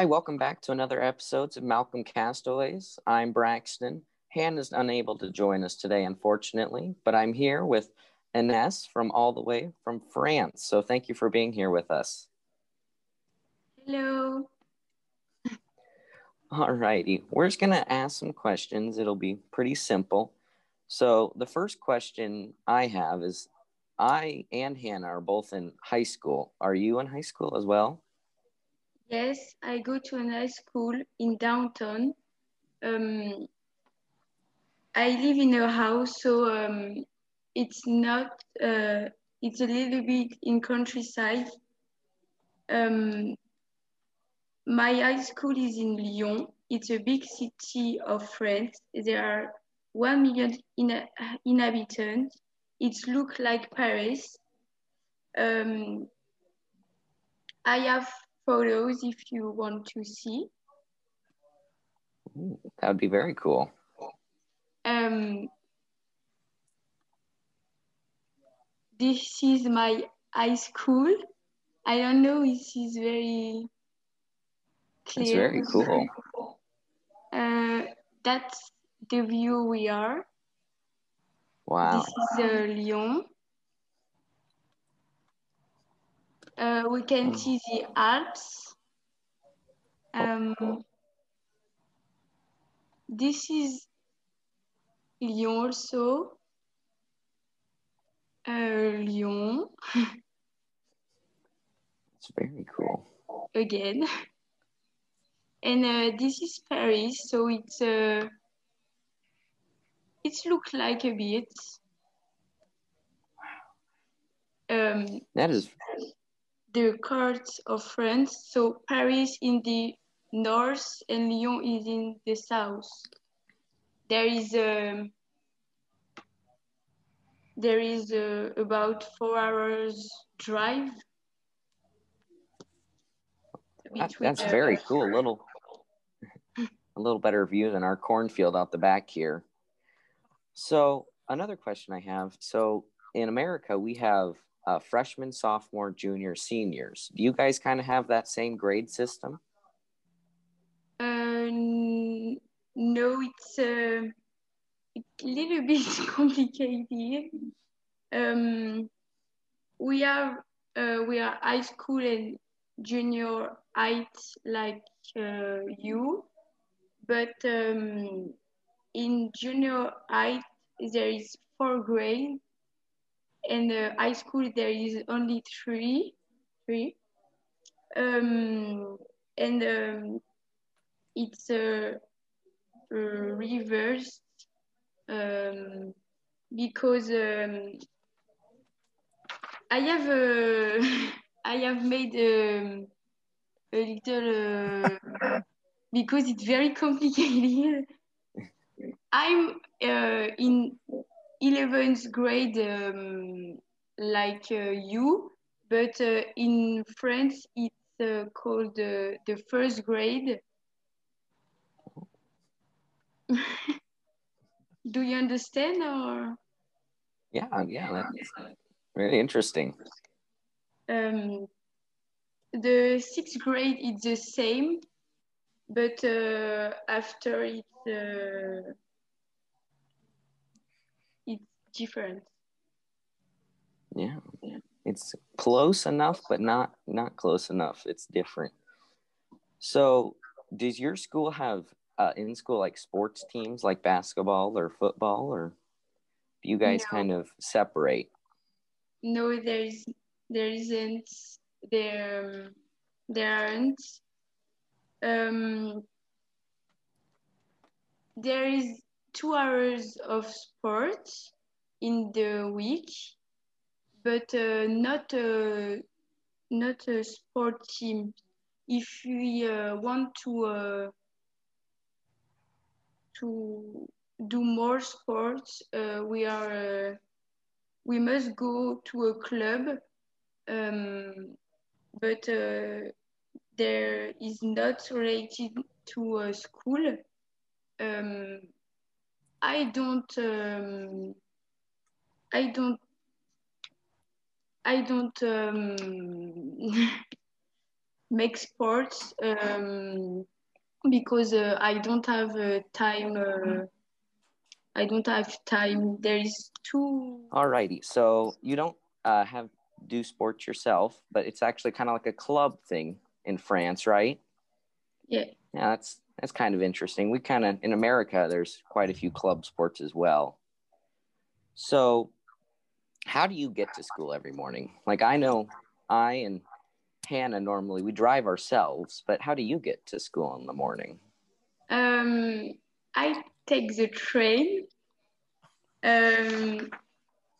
Hi, welcome back to another episode of Malcolm Castaways. I'm Braxton. Hannah's unable to join us today, unfortunately, but I'm here with Ines from all the way from France. So thank you for being here with us. Hello. All righty. We're just going to ask some questions. It'll be pretty simple. So the first question I have is I and Hannah are both in high school. Are you in high school as well? Yes, I go to a high school in downtown. Um, I live in a house, so um, it's not. Uh, it's a little bit in countryside. Um, my high school is in Lyon. It's a big city of France. There are one million in, inhabitants. It looks like Paris. Um, I have photos if you want to see. That would be very cool. Um, this is my high school. I don't know if this is very clear. It's very cool. Uh, that's the view we are. Wow. This is uh, Lyon. Uh, we can see the Alps. Um, this is Lyon also. Uh, Lyon. It's very cool. Again. And uh, this is Paris, so it's uh, it looks like a bit. Um, That is the cards of France. So Paris in the north and Lyon is in the south. There is a there is a, about four hours drive. that, that's very cool. A little a little better view than our cornfield out the back here. So another question I have. So in America, we have uh, freshmen, sophomore, junior, seniors. Do you guys kind of have that same grade system? Uh, no, it's uh, a little bit complicated. Um, we are uh, we are high school and junior height like uh, you, but um, in junior height there is four grade, and uh, high school there is only three, three. Um, and um, it's uh, uh, reversed um, because um, I have uh, I have made um, a little uh, because it's very complicated. I'm uh, in 11th grade um, like uh, you, but uh, in France it's uh, called uh, the first grade. Do you understand or? Yeah, yeah, that's really interesting. Um, the sixth grade is the same, but uh, after it's uh, it's different. Yeah, it's close enough, but not not close enough. It's different. So, does your school have uh, in school like sports teams, like basketball or football, or do you guys No. kind of separate? No, there's there isn't there um, there aren't. Um, there is two hours of sports in the week, but uh, not a not a sport team. If we uh, want to uh, to do more sports, uh, we are uh, we must go to a club, um, but uh, there is not related to a school. Um, I don't. Um, I don't. I don't. Um, make sports um, because uh, I don't have uh, time. Uh, I don't have time. There is too. Alrighty, so you don't uh, have do sports yourself, but it's actually kind of like a club thing in France, right? Yeah. Yeah, that's that's kind of interesting. We kind of in America, there's quite a few club sports as well. So, how do you get to school every morning? Like I know I and Hannah normally we drive ourselves, but how do you get to school in the morning? Um, I take the train. Um,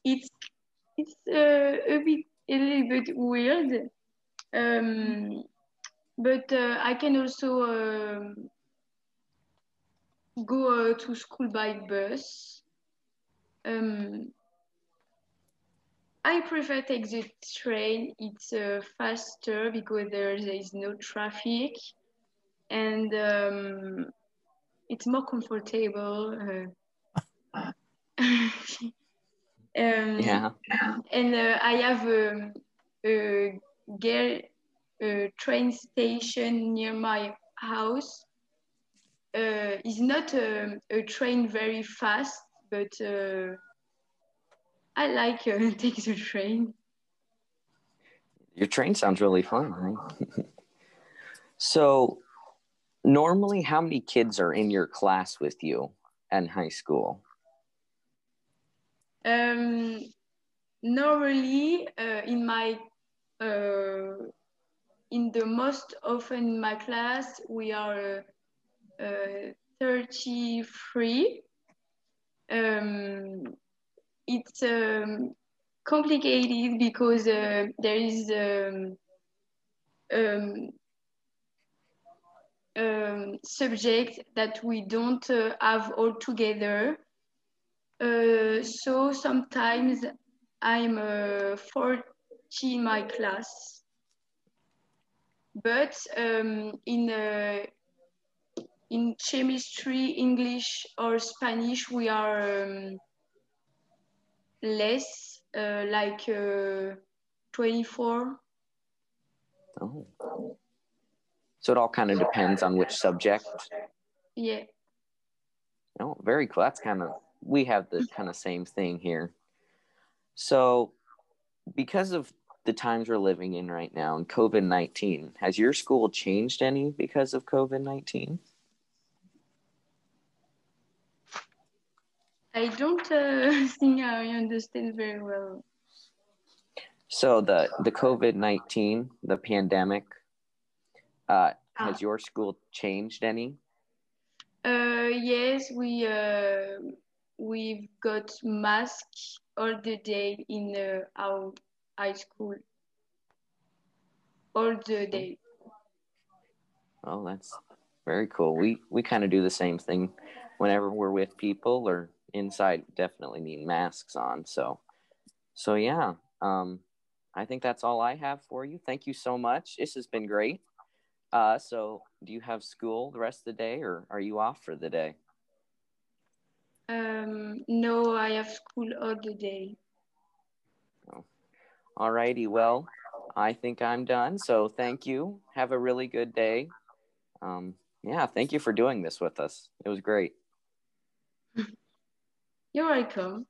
it's it's uh, a bit a little bit weird, um, but uh, I can also uh, go uh, to school by bus. Um, I prefer take the train. It's uh, faster because there, there is no traffic, and um, it's more comfortable. Uh, um, yeah. And uh, I have a, a, girl, a train station near my house. Uh, it's not a, a, train very fast, but uh, I like uh, take the train. Your train sounds really fun, right? so, normally, how many kids are in your class with you in high school? Um, normally, uh, in my uh, in the most often in my class, we are uh, 33. Um, it's um, complicated because uh, there is um, um, um, subject that we don't uh, have all together. Uh, so sometimes I'm uh, 40 in my class, but um, in uh, in chemistry, English, or Spanish, we are um, less, uh, like uh, 24. Oh. So it all kind of depends on which subject. Yeah. Oh, very cool. That's kind of we have the kind of same thing here. So, because of the times we're living in right now and COVID 19, has your school changed any because of COVID 19? I don't uh, think I understand very well. So the the COVID nineteen, the pandemic, uh, has ah. your school changed any? Uh, yes, we uh, we've got masks all the day in uh, our high school. All the day. Oh, that's very cool. We we kind of do the same thing whenever we're with people or inside. Definitely need masks on. So, so yeah. Um, I think that's all I have for you. Thank you so much. This has been great. Uh, so, do you have school the rest of the day, or are you off for the day? Um, no, I have school all the day. Oh. All righty. Well, I think I'm done. So thank you. Have a really good day. Um, yeah, thank you for doing this with us. It was great. You're welcome.